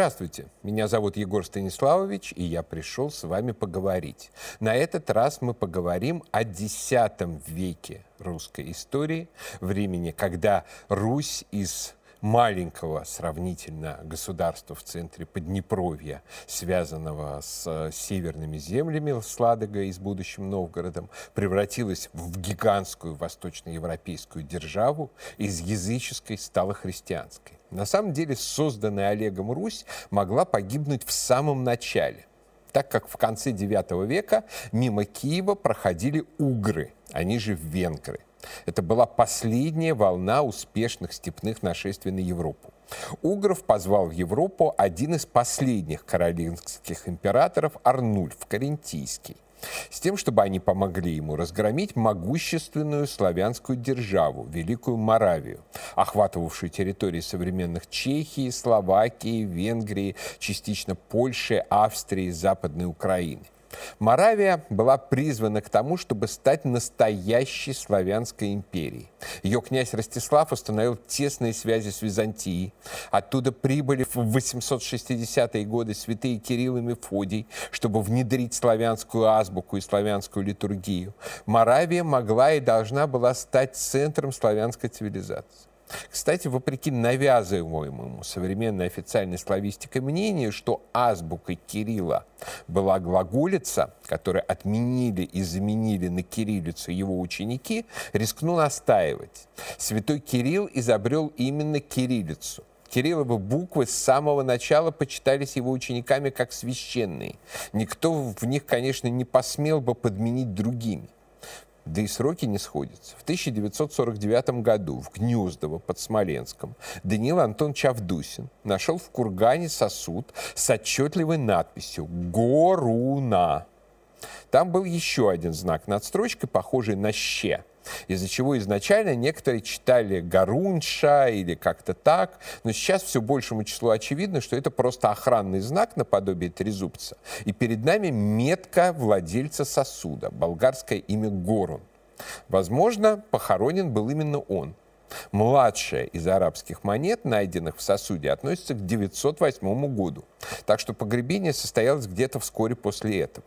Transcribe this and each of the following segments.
Здравствуйте, меня зовут Егор Станиславович, и я пришел с вами поговорить. На этот раз мы поговорим о X веке русской истории, времени, когда Русь из маленького сравнительно государства в центре Поднепровья, связанного с э, северными землями, с Ладогой и с будущим Новгородом, превратилась в гигантскую восточноевропейскую державу, из языческой стала христианской. На самом деле созданная Олегом Русь могла погибнуть в самом начале, так как в конце IX века мимо Киева проходили угры, они же венгры. Это была последняя волна успешных степных нашествий на Европу. Угров позвал в Европу один из последних каролинских императоров Арнульф Карентийский с тем, чтобы они помогли ему разгромить могущественную славянскую державу, Великую Моравию, охватывавшую территории современных Чехии, Словакии, Венгрии, частично Польши, Австрии, Западной Украины. Моравия была призвана к тому, чтобы стать настоящей славянской империей. Ее князь Ростислав установил тесные связи с Византией. Оттуда прибыли в 860-е годы святые Кирилл и Мефодий, чтобы внедрить славянскую азбуку и славянскую литургию. Моравия могла и должна была стать центром славянской цивилизации. Кстати, вопреки навязываемому современной официальной славистикой мнению, что азбукой Кирилла была глаголица, которую отменили и заменили на кириллицу его ученики, рискну настаивать. Святой Кирилл изобрел именно кириллицу. Кирилловы буквы с самого начала почитались его учениками как священные. Никто в них, конечно, не посмел бы подменить другими да и сроки не сходятся. В 1949 году в Гнездово под Смоленском Даниил Антон Чавдусин нашел в кургане сосуд с отчетливой надписью «Горуна». Там был еще один знак над строчкой, похожий на «щ», из-за чего изначально некоторые читали Гарунша или как-то так, но сейчас все большему числу очевидно, что это просто охранный знак наподобие трезубца, и перед нами метка владельца сосуда, болгарское имя Горун. Возможно, похоронен был именно он. Младшая из арабских монет, найденных в сосуде, относится к 908 году. Так что погребение состоялось где-то вскоре после этого.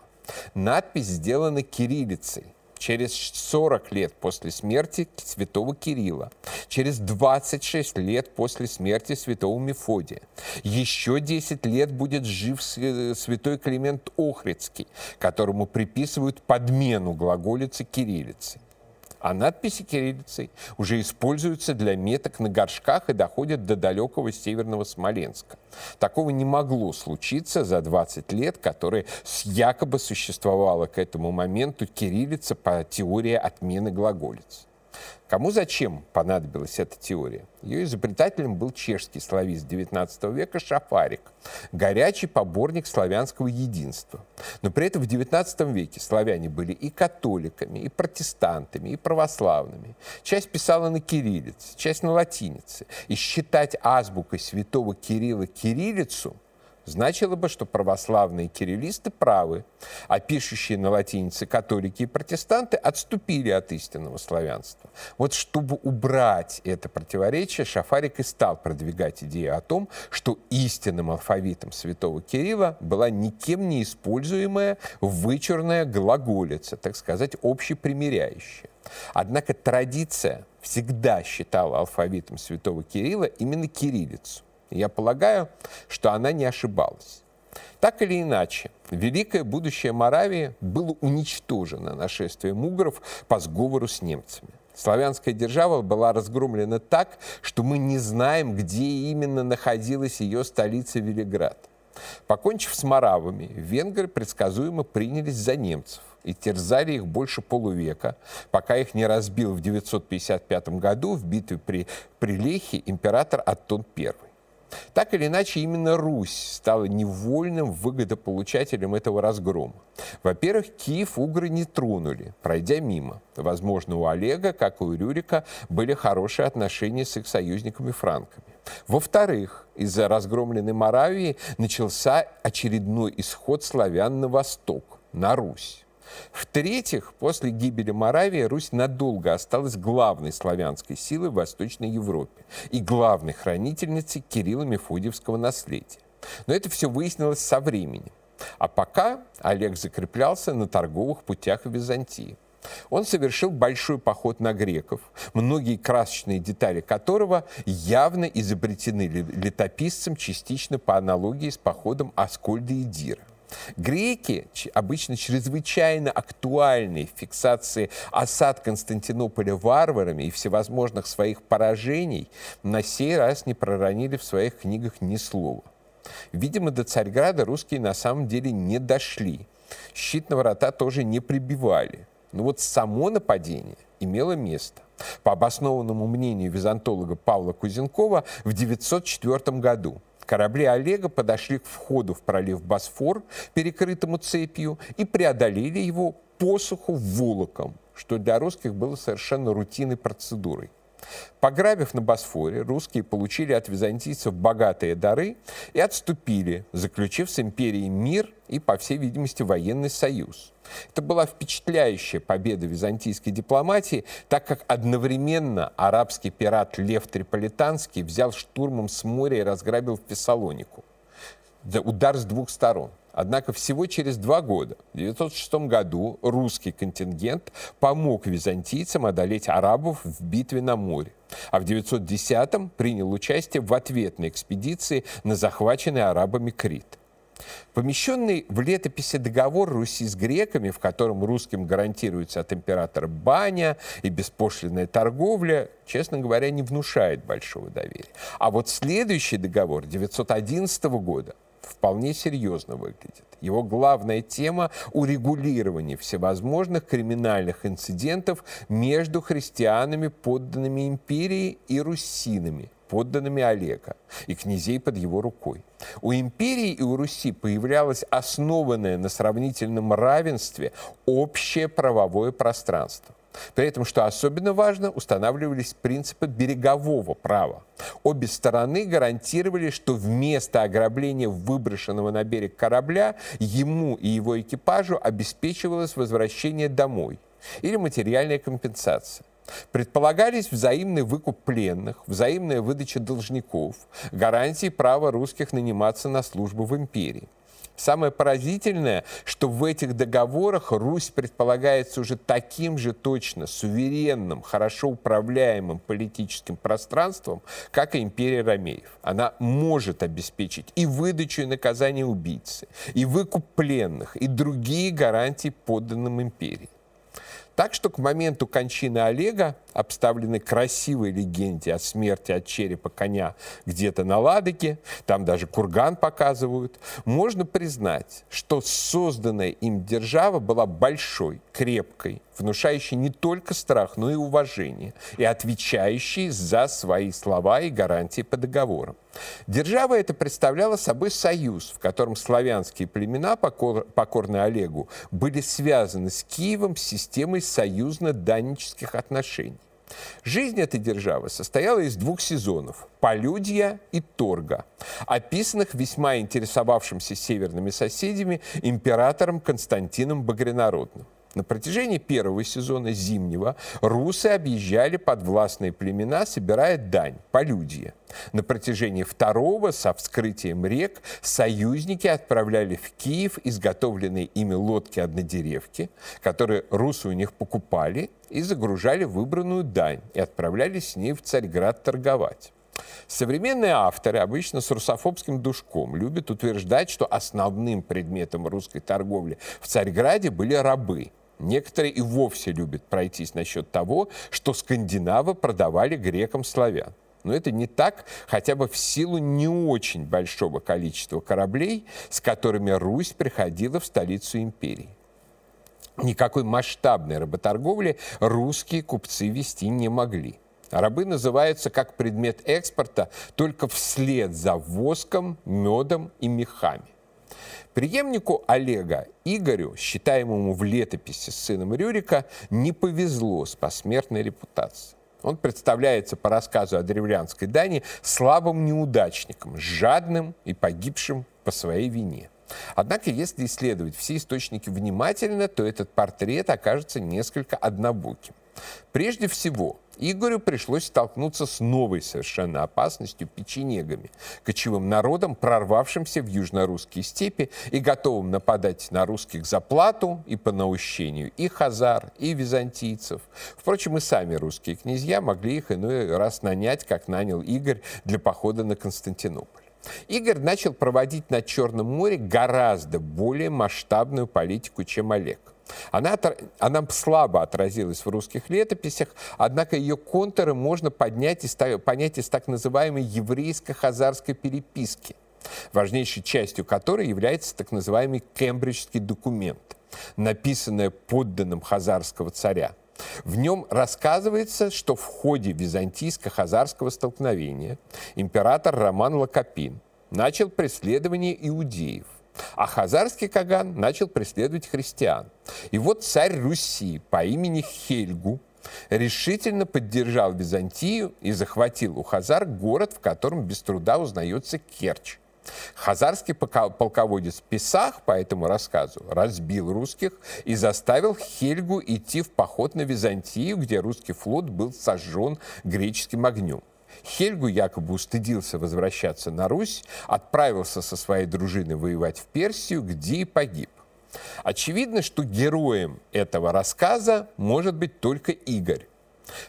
Надпись сделана кириллицей, через 40 лет после смерти святого Кирилла, через 26 лет после смерти святого Мефодия. Еще 10 лет будет жив святой Климент Охридский, которому приписывают подмену глаголицы кириллицы а надписи кириллицей уже используются для меток на горшках и доходят до далекого северного Смоленска. Такого не могло случиться за 20 лет, которые якобы существовала к этому моменту кириллица по теории отмены глаголиц. Кому зачем понадобилась эта теория? Ее изобретателем был чешский славист XIX века Шафарик, горячий поборник славянского единства. Но при этом в XIX веке славяне были и католиками, и протестантами, и православными. Часть писала на кириллице, часть на латинице. И считать азбукой святого Кирилла кириллицу значило бы, что православные кириллисты правы, а пишущие на латинице католики и протестанты отступили от истинного славянства. Вот чтобы убрать это противоречие, Шафарик и стал продвигать идею о том, что истинным алфавитом святого Кирилла была никем не используемая вычурная глаголица, так сказать, общепримиряющая. Однако традиция всегда считала алфавитом святого Кирилла именно кириллицу. Я полагаю, что она не ошибалась. Так или иначе, великое будущее Моравии было уничтожено нашествием угров по сговору с немцами. Славянская держава была разгромлена так, что мы не знаем, где именно находилась ее столица Велиград. Покончив с моравами, венгры предсказуемо принялись за немцев и терзали их больше полувека, пока их не разбил в 955 году в битве при Прилехе император Аттон I. Так или иначе, именно Русь стала невольным выгодополучателем этого разгрома. Во-первых, Киев угры не тронули, пройдя мимо. Возможно, у Олега, как и у Рюрика, были хорошие отношения с их союзниками франками. Во-вторых, из-за разгромленной Моравии начался очередной исход славян на восток, на Русь. В-третьих, после гибели Моравии Русь надолго осталась главной славянской силой в Восточной Европе и главной хранительницей Кирилла Мефодиевского наследия. Но это все выяснилось со временем. А пока Олег закреплялся на торговых путях в Византии. Он совершил большой поход на греков, многие красочные детали которого явно изобретены летописцем частично по аналогии с походом Аскольда и Дира. Греки, обычно чрезвычайно актуальные в фиксации осад Константинополя варварами и всевозможных своих поражений, на сей раз не проронили в своих книгах ни слова. Видимо, до Царьграда русские на самом деле не дошли. Щит на врата тоже не прибивали. Но вот само нападение имело место. По обоснованному мнению византолога Павла Кузенкова в 904 году корабли Олега подошли к входу в пролив Босфор, перекрытому цепью, и преодолели его посуху волоком, что для русских было совершенно рутинной процедурой. Пограбив на Босфоре, русские получили от византийцев богатые дары и отступили, заключив с империей мир и, по всей видимости, военный союз. Это была впечатляющая победа византийской дипломатии, так как одновременно арабский пират Лев Триполитанский взял штурмом с моря и разграбил Фессалонику. Удар с двух сторон – Однако всего через два года, в 906 году, русский контингент помог византийцам одолеть арабов в битве на море, а в 910-м принял участие в ответной экспедиции на захваченный арабами Крит. Помещенный в летописи договор Руси с греками, в котором русским гарантируется от императора баня и беспошлинная торговля, честно говоря, не внушает большого доверия. А вот следующий договор 911 года вполне серьезно выглядит. Его главная тема – урегулирование всевозможных криминальных инцидентов между христианами, подданными империи, и русинами, подданными Олега, и князей под его рукой. У империи и у Руси появлялось основанное на сравнительном равенстве общее правовое пространство. При этом, что особенно важно, устанавливались принципы берегового права. Обе стороны гарантировали, что вместо ограбления выброшенного на берег корабля ему и его экипажу обеспечивалось возвращение домой или материальная компенсация. Предполагались взаимный выкуп пленных, взаимная выдача должников, гарантии права русских наниматься на службу в империи. Самое поразительное, что в этих договорах Русь предполагается уже таким же точно суверенным, хорошо управляемым политическим пространством, как и империя Ромеев. Она может обеспечить и выдачу и наказание убийцы, и выкуп пленных, и другие гарантии подданным империи. Так что к моменту кончины Олега, обставленной красивой легенде о смерти от черепа коня где-то на Ладоге, там даже курган показывают, можно признать, что созданная им держава была большой, крепкой, внушающей не только страх, но и уважение, и отвечающей за свои слова и гарантии по договорам. Держава эта представляла собой союз, в котором славянские племена, покор, покорные Олегу, были связаны с Киевом системой союзно-даннических отношений. Жизнь этой державы состояла из двух сезонов – полюдья и торга, описанных весьма интересовавшимся северными соседями императором Константином Багрянародным. На протяжении первого сезона зимнего русы объезжали подвластные племена, собирая дань, полюдье. На протяжении второго, со вскрытием рек, союзники отправляли в Киев изготовленные ими лодки-однодеревки, которые русы у них покупали, и загружали выбранную дань, и отправлялись с ней в Царьград торговать. Современные авторы, обычно с русофобским душком, любят утверждать, что основным предметом русской торговли в Царьграде были рабы – Некоторые и вовсе любят пройтись насчет того, что скандинавы продавали грекам славян. Но это не так, хотя бы в силу не очень большого количества кораблей, с которыми Русь приходила в столицу империи. Никакой масштабной работорговли русские купцы вести не могли. Рабы называются как предмет экспорта только вслед за воском, медом и мехами. Преемнику Олега Игорю, считаемому в летописи сыном Рюрика, не повезло с посмертной репутацией. Он представляется по рассказу о древлянской Дани слабым неудачником, жадным и погибшим по своей вине. Однако, если исследовать все источники внимательно, то этот портрет окажется несколько однобоким. Прежде всего, Игорю пришлось столкнуться с новой совершенно опасностью печенегами, кочевым народом, прорвавшимся в южно-русские степи и готовым нападать на русских за плату и по наущению и хазар, и византийцев. Впрочем, и сами русские князья могли их иной раз нанять, как нанял Игорь для похода на Константинополь. Игорь начал проводить на Черном море гораздо более масштабную политику, чем Олег. Она, она слабо отразилась в русских летописях, однако ее контуры можно поднять из, понять из так называемой еврейско-хазарской переписки, важнейшей частью которой является так называемый кембриджский документ, написанный подданным хазарского царя. В нем рассказывается, что в ходе византийско-хазарского столкновения император Роман Лакопин начал преследование иудеев – а хазарский Каган начал преследовать христиан. И вот царь Руси по имени Хельгу решительно поддержал Византию и захватил у хазар город, в котором без труда узнается Керчь. Хазарский полководец Писах по этому рассказу разбил русских и заставил Хельгу идти в поход на Византию, где русский флот был сожжен греческим огнем. Хельгу якобы устыдился возвращаться на Русь, отправился со своей дружиной воевать в Персию, где и погиб. Очевидно, что героем этого рассказа может быть только Игорь.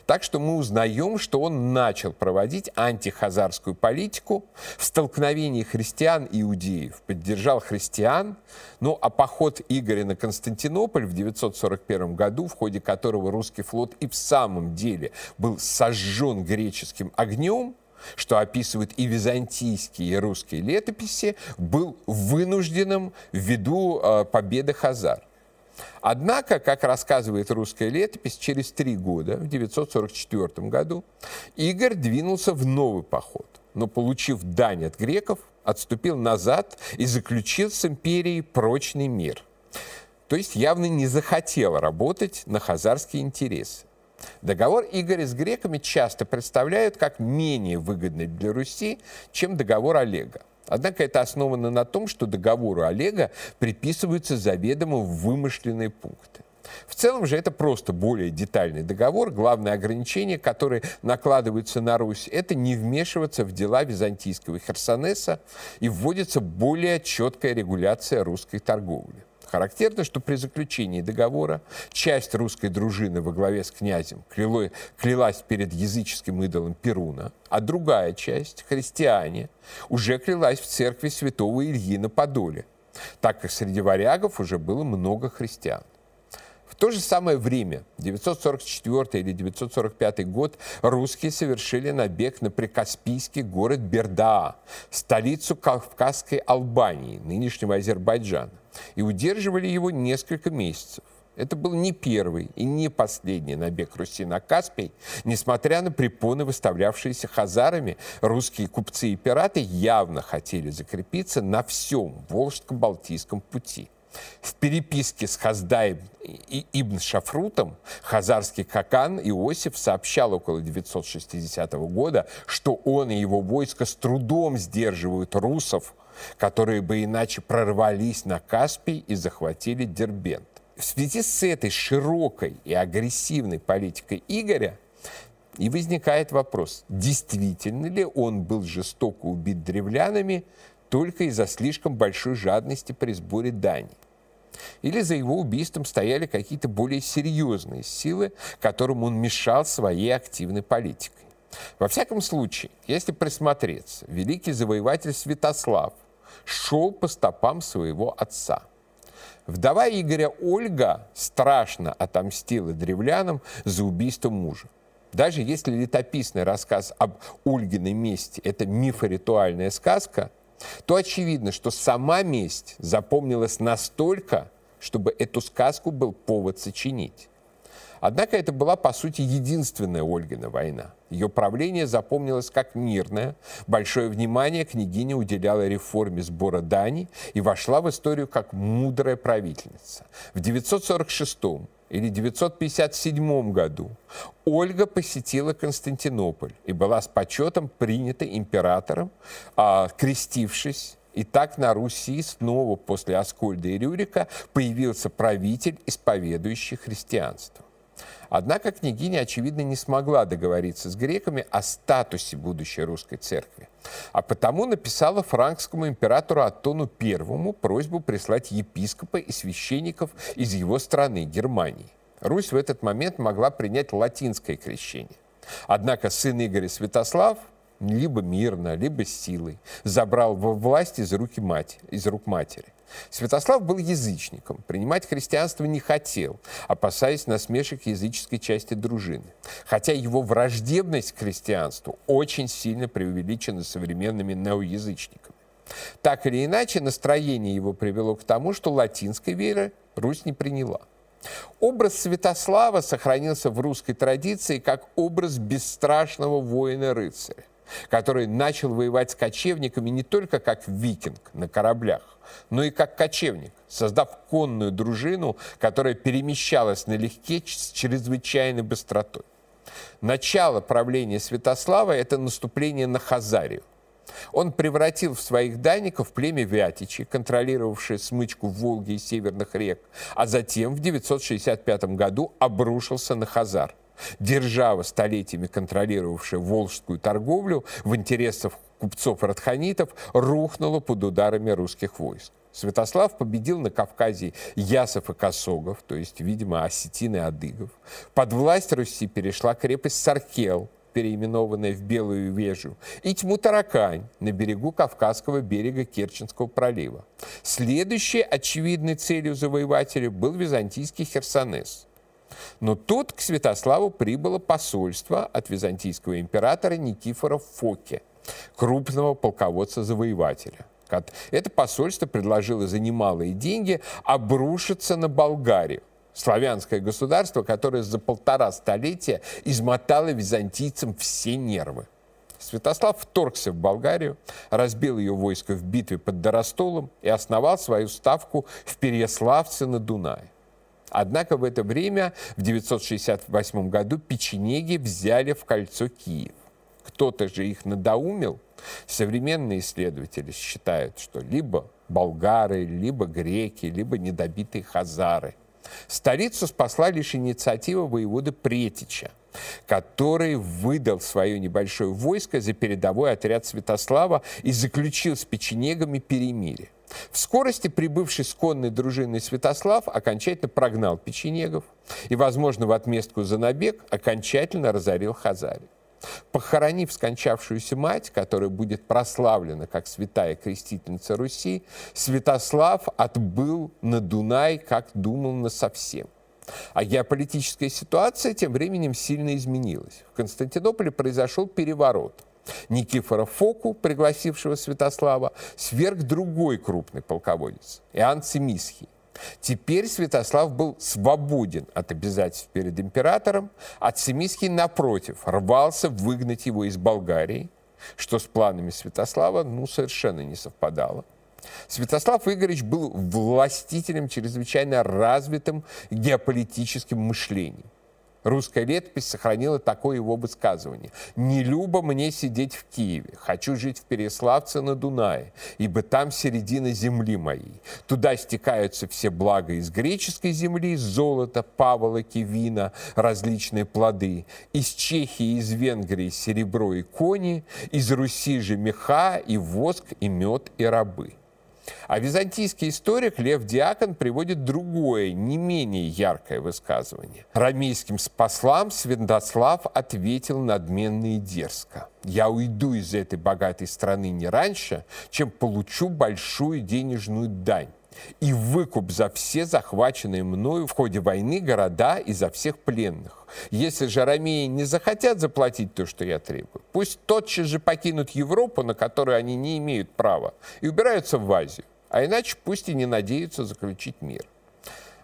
Так что мы узнаем, что он начал проводить антихазарскую политику в столкновении христиан и иудеев, поддержал христиан, ну а поход Игоря на Константинополь в 941 году, в ходе которого русский флот и в самом деле был сожжен греческим огнем, что описывают и византийские, и русские летописи, был вынужденным ввиду э, победы Хазар. Однако, как рассказывает русская летопись, через три года, в 944 году, Игорь двинулся в новый поход, но, получив дань от греков, отступил назад и заключил с империей прочный мир. То есть явно не захотел работать на хазарские интересы. Договор Игоря с греками часто представляют как менее выгодный для Руси, чем договор Олега. Однако это основано на том, что договору Олега приписываются заведомо вымышленные пункты. В целом же это просто более детальный договор. Главное ограничение, которое накладывается на Русь, это не вмешиваться в дела византийского Херсонеса и вводится более четкая регуляция русской торговли. Характерно, что при заключении договора часть русской дружины во главе с князем клялась перед языческим идолом Перуна, а другая часть, христиане, уже клялась в церкви святого Ильи на Подоле, так как среди варягов уже было много христиан. В то же самое время, 944 или 945 год, русские совершили набег на прикаспийский город Бердаа, столицу Кавказской Албании, нынешнего Азербайджана, и удерживали его несколько месяцев. Это был не первый и не последний набег Руси на Каспий. Несмотря на препоны, выставлявшиеся хазарами, русские купцы и пираты явно хотели закрепиться на всем Волжско-Балтийском пути. В переписке с Хаздаем и Ибн Шафрутом хазарский Какан Иосиф сообщал около 960 года, что он и его войско с трудом сдерживают русов, которые бы иначе прорвались на Каспий и захватили Дербент. В связи с этой широкой и агрессивной политикой Игоря и возникает вопрос, действительно ли он был жестоко убит древлянами только из-за слишком большой жадности при сборе дани? Или за его убийством стояли какие-то более серьезные силы, которым он мешал своей активной политикой. Во всяком случае, если присмотреться, великий завоеватель Святослав шел по стопам своего отца. Вдова Игоря Ольга страшно отомстила древлянам за убийство мужа. Даже если летописный рассказ об Ольгиной мести – это мифоритуальная сказка – то очевидно, что сама месть запомнилась настолько, чтобы эту сказку был повод сочинить. Однако это была, по сути, единственная Ольгина война. Ее правление запомнилось как мирное, большое внимание княгиня уделяла реформе сбора дани и вошла в историю как мудрая правительница. В 946 или 957 году Ольга посетила Константинополь и была с почетом принята императором, крестившись. И так на Руси снова после Аскольда и Рюрика появился правитель, исповедующий христианство. Однако княгиня, очевидно, не смогла договориться с греками о статусе будущей русской церкви, а потому написала франкскому императору Аттону I просьбу прислать епископа и священников из его страны, Германии. Русь в этот момент могла принять латинское крещение. Однако сын Игоря Святослав либо мирно, либо силой забрал во власть из, руки мать, из рук матери. Святослав был язычником, принимать христианство не хотел, опасаясь насмешек языческой части дружины. Хотя его враждебность к христианству очень сильно преувеличена современными неоязычниками. Так или иначе, настроение его привело к тому, что латинской веры Русь не приняла. Образ Святослава сохранился в русской традиции как образ бесстрашного воина-рыцаря который начал воевать с кочевниками не только как викинг на кораблях, но и как кочевник, создав конную дружину, которая перемещалась налегке с чрезвычайной быстротой. Начало правления Святослава – это наступление на Хазарию. Он превратил в своих данников племя Вятичи, контролировавшее смычку в Волге и северных рек, а затем в 965 году обрушился на Хазар – Держава, столетиями контролировавшая волжскую торговлю в интересах купцов-радханитов, рухнула под ударами русских войск. Святослав победил на Кавказе ясов и косогов, то есть, видимо, осетин и адыгов. Под власть Руси перешла крепость Саркел, переименованная в Белую Вежу, и Тьму-Таракань на берегу Кавказского берега Керченского пролива. Следующей очевидной целью завоевателя был византийский Херсонес – но тут к Святославу прибыло посольство от византийского императора Никифора Фоке, крупного полководца-завоевателя. Это посольство предложило за немалые деньги обрушиться на Болгарию, славянское государство, которое за полтора столетия измотало византийцам все нервы. Святослав вторгся в Болгарию, разбил ее войско в битве под Доростолом и основал свою ставку в Переяславце на Дунае. Однако в это время, в 968 году, печенеги взяли в кольцо Киев. Кто-то же их надоумил. Современные исследователи считают, что либо болгары, либо греки, либо недобитые хазары. Столицу спасла лишь инициатива воевода Претича, который выдал свое небольшое войско за передовой отряд Святослава и заключил с печенегами перемирие. В скорости прибывший с конной дружиной Святослав окончательно прогнал печенегов и, возможно, в отместку за набег окончательно разорил Хазарию. Похоронив скончавшуюся мать, которая будет прославлена как святая крестительница Руси, Святослав отбыл на Дунай, как думал, на совсем. А геополитическая ситуация тем временем сильно изменилась. В Константинополе произошел переворот – Никифора Фоку, пригласившего Святослава, сверг другой крупный полководец, Иоанн Цимисхий. Теперь Святослав был свободен от обязательств перед императором, а Цимисхий, напротив, рвался выгнать его из Болгарии, что с планами Святослава ну, совершенно не совпадало. Святослав Игоревич был властителем чрезвычайно развитым геополитическим мышлением. Русская летопись сохранила такое его высказывание. «Не любо мне сидеть в Киеве, хочу жить в Переславце на Дунае, ибо там середина земли моей. Туда стекаются все блага из греческой земли, золото, паволоки, вина, различные плоды, из Чехии, из Венгрии серебро и кони, из Руси же меха и воск, и мед, и рабы». А византийский историк Лев Диакон приводит другое, не менее яркое высказывание. Рамейским послам Святослав ответил надменно и дерзко. «Я уйду из этой богатой страны не раньше, чем получу большую денежную дань и выкуп за все захваченные мною в ходе войны города и за всех пленных. Если же ромеи не захотят заплатить то, что я требую, пусть тотчас же покинут Европу, на которую они не имеют права, и убираются в Азию а иначе пусть и не надеются заключить мир.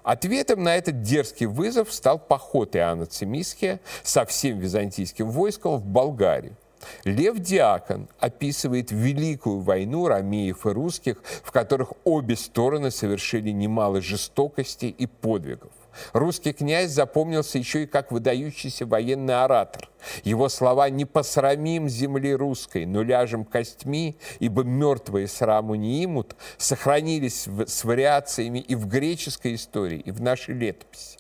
Ответом на этот дерзкий вызов стал поход Иоанна Цимисхия со всем византийским войском в Болгарию. Лев Диакон описывает великую войну ромеев и русских, в которых обе стороны совершили немало жестокости и подвигов. Русский князь запомнился еще и как выдающийся военный оратор. Его слова «не посрамим земли русской, но ляжем костьми, ибо мертвые сраму не имут» сохранились с вариациями и в греческой истории, и в нашей летописи.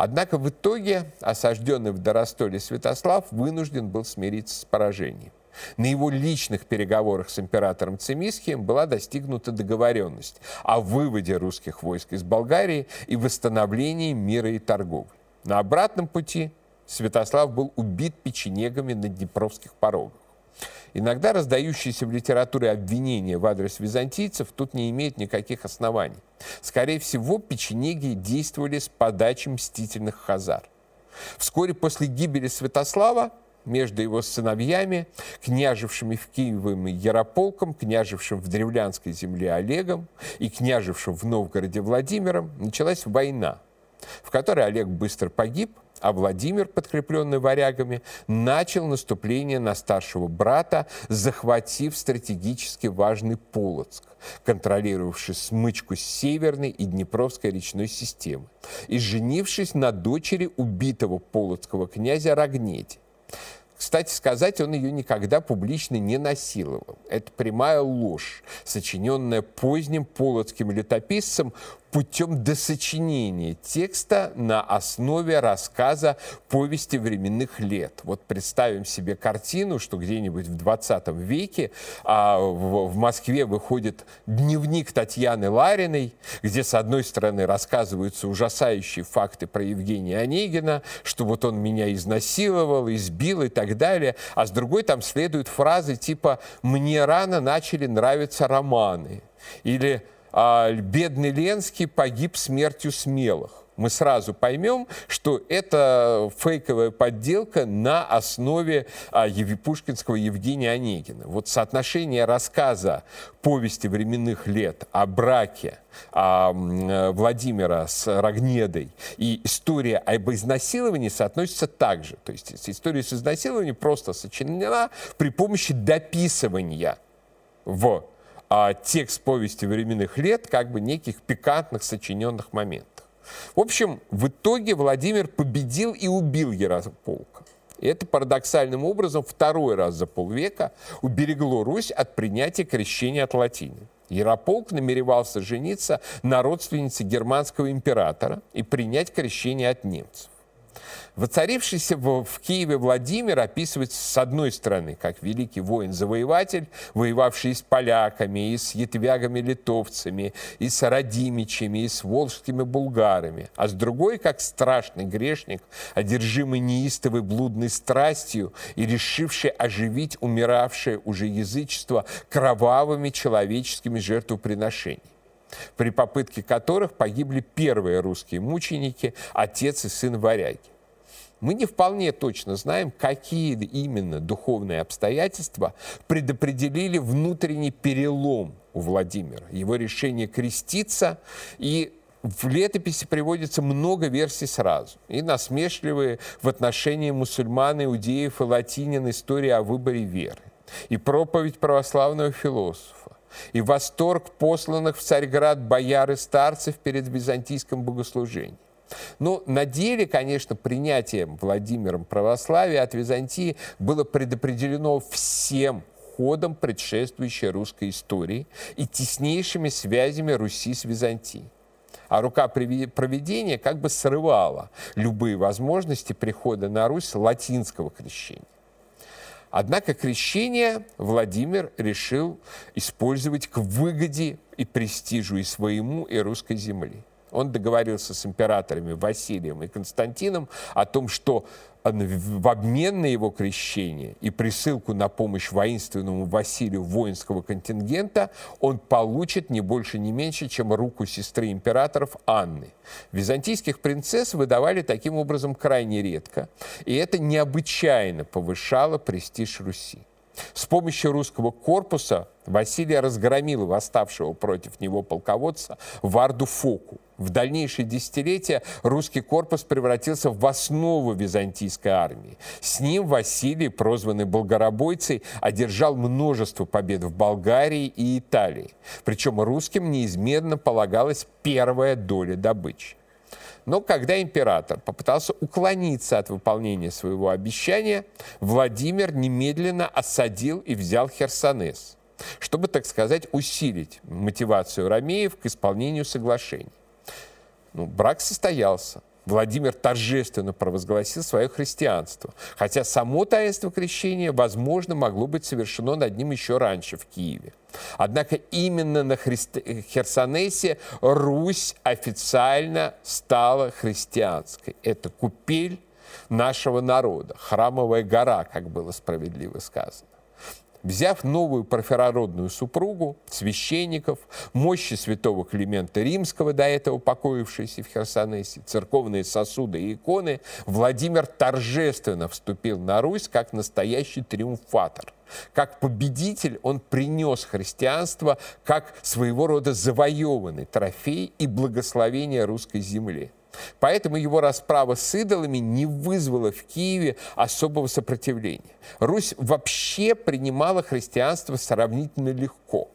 Однако в итоге осажденный в Доростоле Святослав вынужден был смириться с поражением. На его личных переговорах с императором Цимисхием была достигнута договоренность о выводе русских войск из Болгарии и восстановлении мира и торговли. На обратном пути Святослав был убит печенегами на Днепровских порогах. Иногда раздающиеся в литературе обвинения в адрес византийцев тут не имеют никаких оснований. Скорее всего, печенеги действовали с подачи мстительных хазар. Вскоре после гибели Святослава между его сыновьями, княжевшими в Киевом Ярополком, княжевшим в Древлянской земле Олегом и княжевшим в Новгороде Владимиром, началась война, в которой Олег быстро погиб, а Владимир, подкрепленный варягами, начал наступление на старшего брата, захватив стратегически важный Полоцк, контролировавший смычку Северной и Днепровской речной системы, и женившись на дочери убитого полоцкого князя Рогнети. Кстати сказать, он ее никогда публично не насиловал. Это прямая ложь, сочиненная поздним полоцким летописцем путем досочинения текста на основе рассказа повести временных лет. Вот представим себе картину, что где-нибудь в 20 веке а, в, в Москве выходит дневник Татьяны Лариной, где с одной стороны рассказываются ужасающие факты про Евгения Онегина, что вот он меня изнасиловал, избил и так далее, а с другой там следуют фразы типа «мне рано начали нравиться романы» или а бедный Ленский погиб смертью смелых. Мы сразу поймем, что это фейковая подделка на основе а, пушкинского Евгения Онегина. Вот соотношение рассказа повести временных лет о браке а, Владимира с Рогнедой и история об изнасиловании соотносятся так же. То есть история с изнасилованием просто сочинена при помощи дописывания в а, текст повести временных лет как бы неких пикантных сочиненных моментах. В общем, в итоге Владимир победил и убил Ярополка. И это парадоксальным образом второй раз за полвека уберегло Русь от принятия крещения от латины. Ярополк намеревался жениться на родственнице германского императора и принять крещение от немцев. Воцарившийся в, Киеве Владимир описывается с одной стороны как великий воин-завоеватель, воевавший с поляками, и с ятвягами-литовцами, и с родимичами, и с волжскими булгарами, а с другой как страшный грешник, одержимый неистовой блудной страстью и решивший оживить умиравшее уже язычество кровавыми человеческими жертвоприношениями при попытке которых погибли первые русские мученики, отец и сын варяги. Мы не вполне точно знаем, какие именно духовные обстоятельства предопределили внутренний перелом у Владимира, его решение креститься и в летописи приводится много версий сразу. И насмешливые в отношении мусульман, иудеев и латинин истории о выборе веры. И проповедь православного философа. И восторг посланных в Царьград бояр и старцев перед византийским богослужением. Но на деле, конечно, принятием Владимиром православия от Византии было предопределено всем ходом предшествующей русской истории и теснейшими связями Руси с Византией. А рука проведения как бы срывала любые возможности прихода на Русь латинского крещения. Однако крещение Владимир решил использовать к выгоде и престижу и своему, и русской земли. Он договорился с императорами Василием и Константином о том, что в обмен на его крещение и присылку на помощь воинственному Василию воинского контингента он получит не больше, не меньше, чем руку сестры императоров Анны. Византийских принцесс выдавали таким образом крайне редко, и это необычайно повышало престиж Руси. С помощью русского корпуса Василий разгромил восставшего против него полководца Варду Фоку. В дальнейшие десятилетия русский корпус превратился в основу византийской армии. С ним Василий, прозванный Болгоробойцей, одержал множество побед в Болгарии и Италии. Причем русским неизменно полагалась первая доля добычи. Но когда император попытался уклониться от выполнения своего обещания, Владимир немедленно осадил и взял Херсонес, чтобы, так сказать, усилить мотивацию ромеев к исполнению соглашений. Ну, брак состоялся. Владимир торжественно провозгласил свое христианство, хотя само таинство крещения, возможно, могло быть совершено над ним еще раньше в Киеве. Однако именно на Христ... Херсонесе Русь официально стала христианской. Это купель нашего народа, храмовая гора, как было справедливо сказано. Взяв новую парфирородную супругу, священников, мощи святого Климента Римского, до этого покоившейся в Херсонесе, церковные сосуды и иконы, Владимир торжественно вступил на Русь как настоящий триумфатор. Как победитель он принес христианство как своего рода завоеванный трофей и благословение русской земли. Поэтому его расправа с идолами не вызвала в Киеве особого сопротивления. Русь вообще принимала христианство сравнительно легко.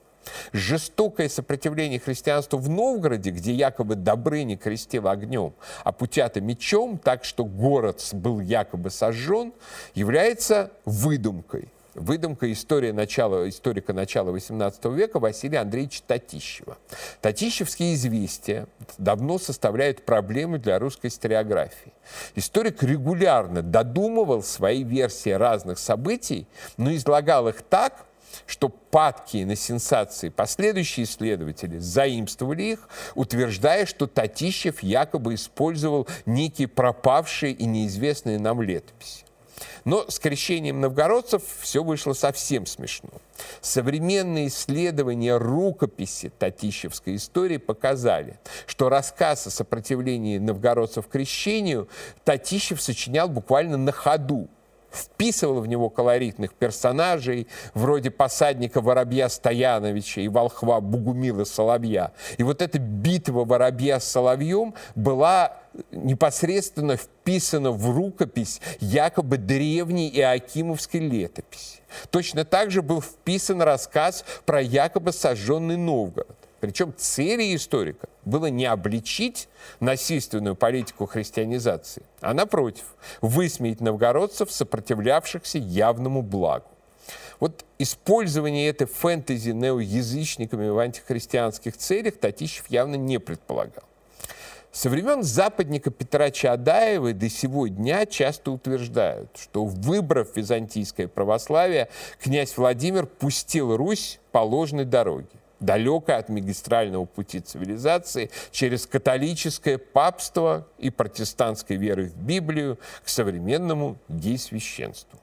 Жестокое сопротивление христианству в Новгороде, где якобы Добрыня крестил огнем, а Путята мечом, так что город был якобы сожжен, является выдумкой выдумка истории начала, историка начала XVIII века Василия Андреевича Татищева. Татищевские известия давно составляют проблемы для русской историографии. Историк регулярно додумывал свои версии разных событий, но излагал их так, что падкие на сенсации последующие исследователи заимствовали их, утверждая, что Татищев якобы использовал некие пропавшие и неизвестные нам летописи. Но с крещением новгородцев все вышло совсем смешно. Современные исследования рукописи Татищевской истории показали, что рассказ о сопротивлении новгородцев крещению Татищев сочинял буквально на ходу, вписывал в него колоритных персонажей, вроде посадника Воробья Стояновича и волхва Бугумила Соловья. И вот эта битва Воробья с Соловьем была непосредственно вписана в рукопись якобы древней Иоакимовской летописи. Точно так же был вписан рассказ про якобы сожженный Новгород. Причем целью историка было не обличить насильственную политику христианизации, а напротив, высмеять новгородцев, сопротивлявшихся явному благу. Вот использование этой фэнтези неоязычниками в антихристианских целях Татищев явно не предполагал. Со времен западника Петра Чаадаева до сего дня часто утверждают, что, выбрав византийское православие, князь Владимир пустил Русь по ложной дороге далеко от магистрального пути цивилизации, через католическое папство и протестантской веры в Библию к современному гей-священству.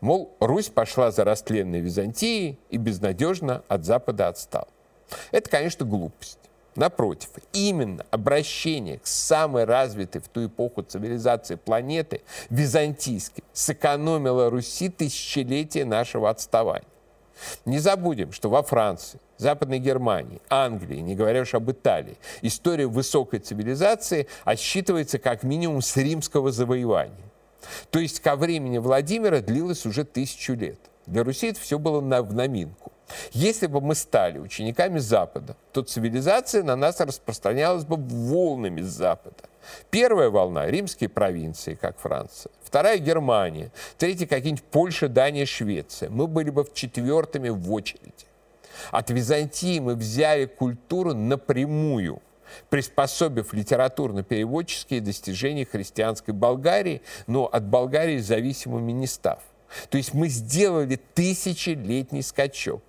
Мол, Русь пошла за растленной Византией и безнадежно от Запада отстала. Это, конечно, глупость. Напротив, именно обращение к самой развитой в ту эпоху цивилизации планеты, византийской, сэкономило Руси тысячелетия нашего отставания. Не забудем, что во Франции, Западной Германии, Англии, не говоря уж об Италии, история высокой цивилизации отсчитывается как минимум с римского завоевания. То есть ко времени Владимира длилось уже тысячу лет. Для Руси это все было на, в наминку. Если бы мы стали учениками Запада, то цивилизация на нас распространялась бы волнами с Запада. Первая волна – римские провинции, как Франция. Вторая – Германия. Третья – какие-нибудь Польша, Дания, Швеция. Мы были бы в четвертыми в очереди. От Византии мы взяли культуру напрямую, приспособив литературно-переводческие достижения христианской Болгарии, но от Болгарии зависимыми не став. То есть мы сделали тысячелетний скачок.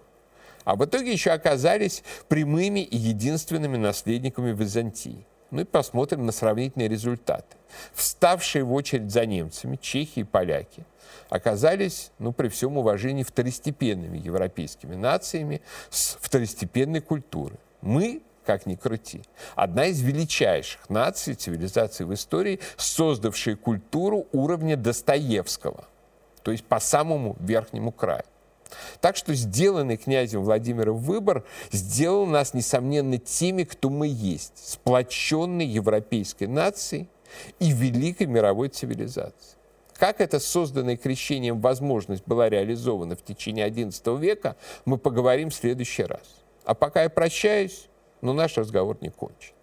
А в итоге еще оказались прямыми и единственными наследниками Византии. Ну и посмотрим на сравнительные результаты. Вставшие в очередь за немцами, чехи и поляки, оказались, ну, при всем уважении, второстепенными европейскими нациями с второстепенной культурой. Мы как ни крути. Одна из величайших наций, цивилизаций в истории, создавшие культуру уровня Достоевского, то есть по самому верхнему краю. Так что сделанный князем Владимиром выбор сделал нас, несомненно, теми, кто мы есть, сплоченной европейской нацией и великой мировой цивилизацией. Как эта созданная крещением возможность была реализована в течение XI века, мы поговорим в следующий раз. А пока я прощаюсь, но наш разговор не кончен.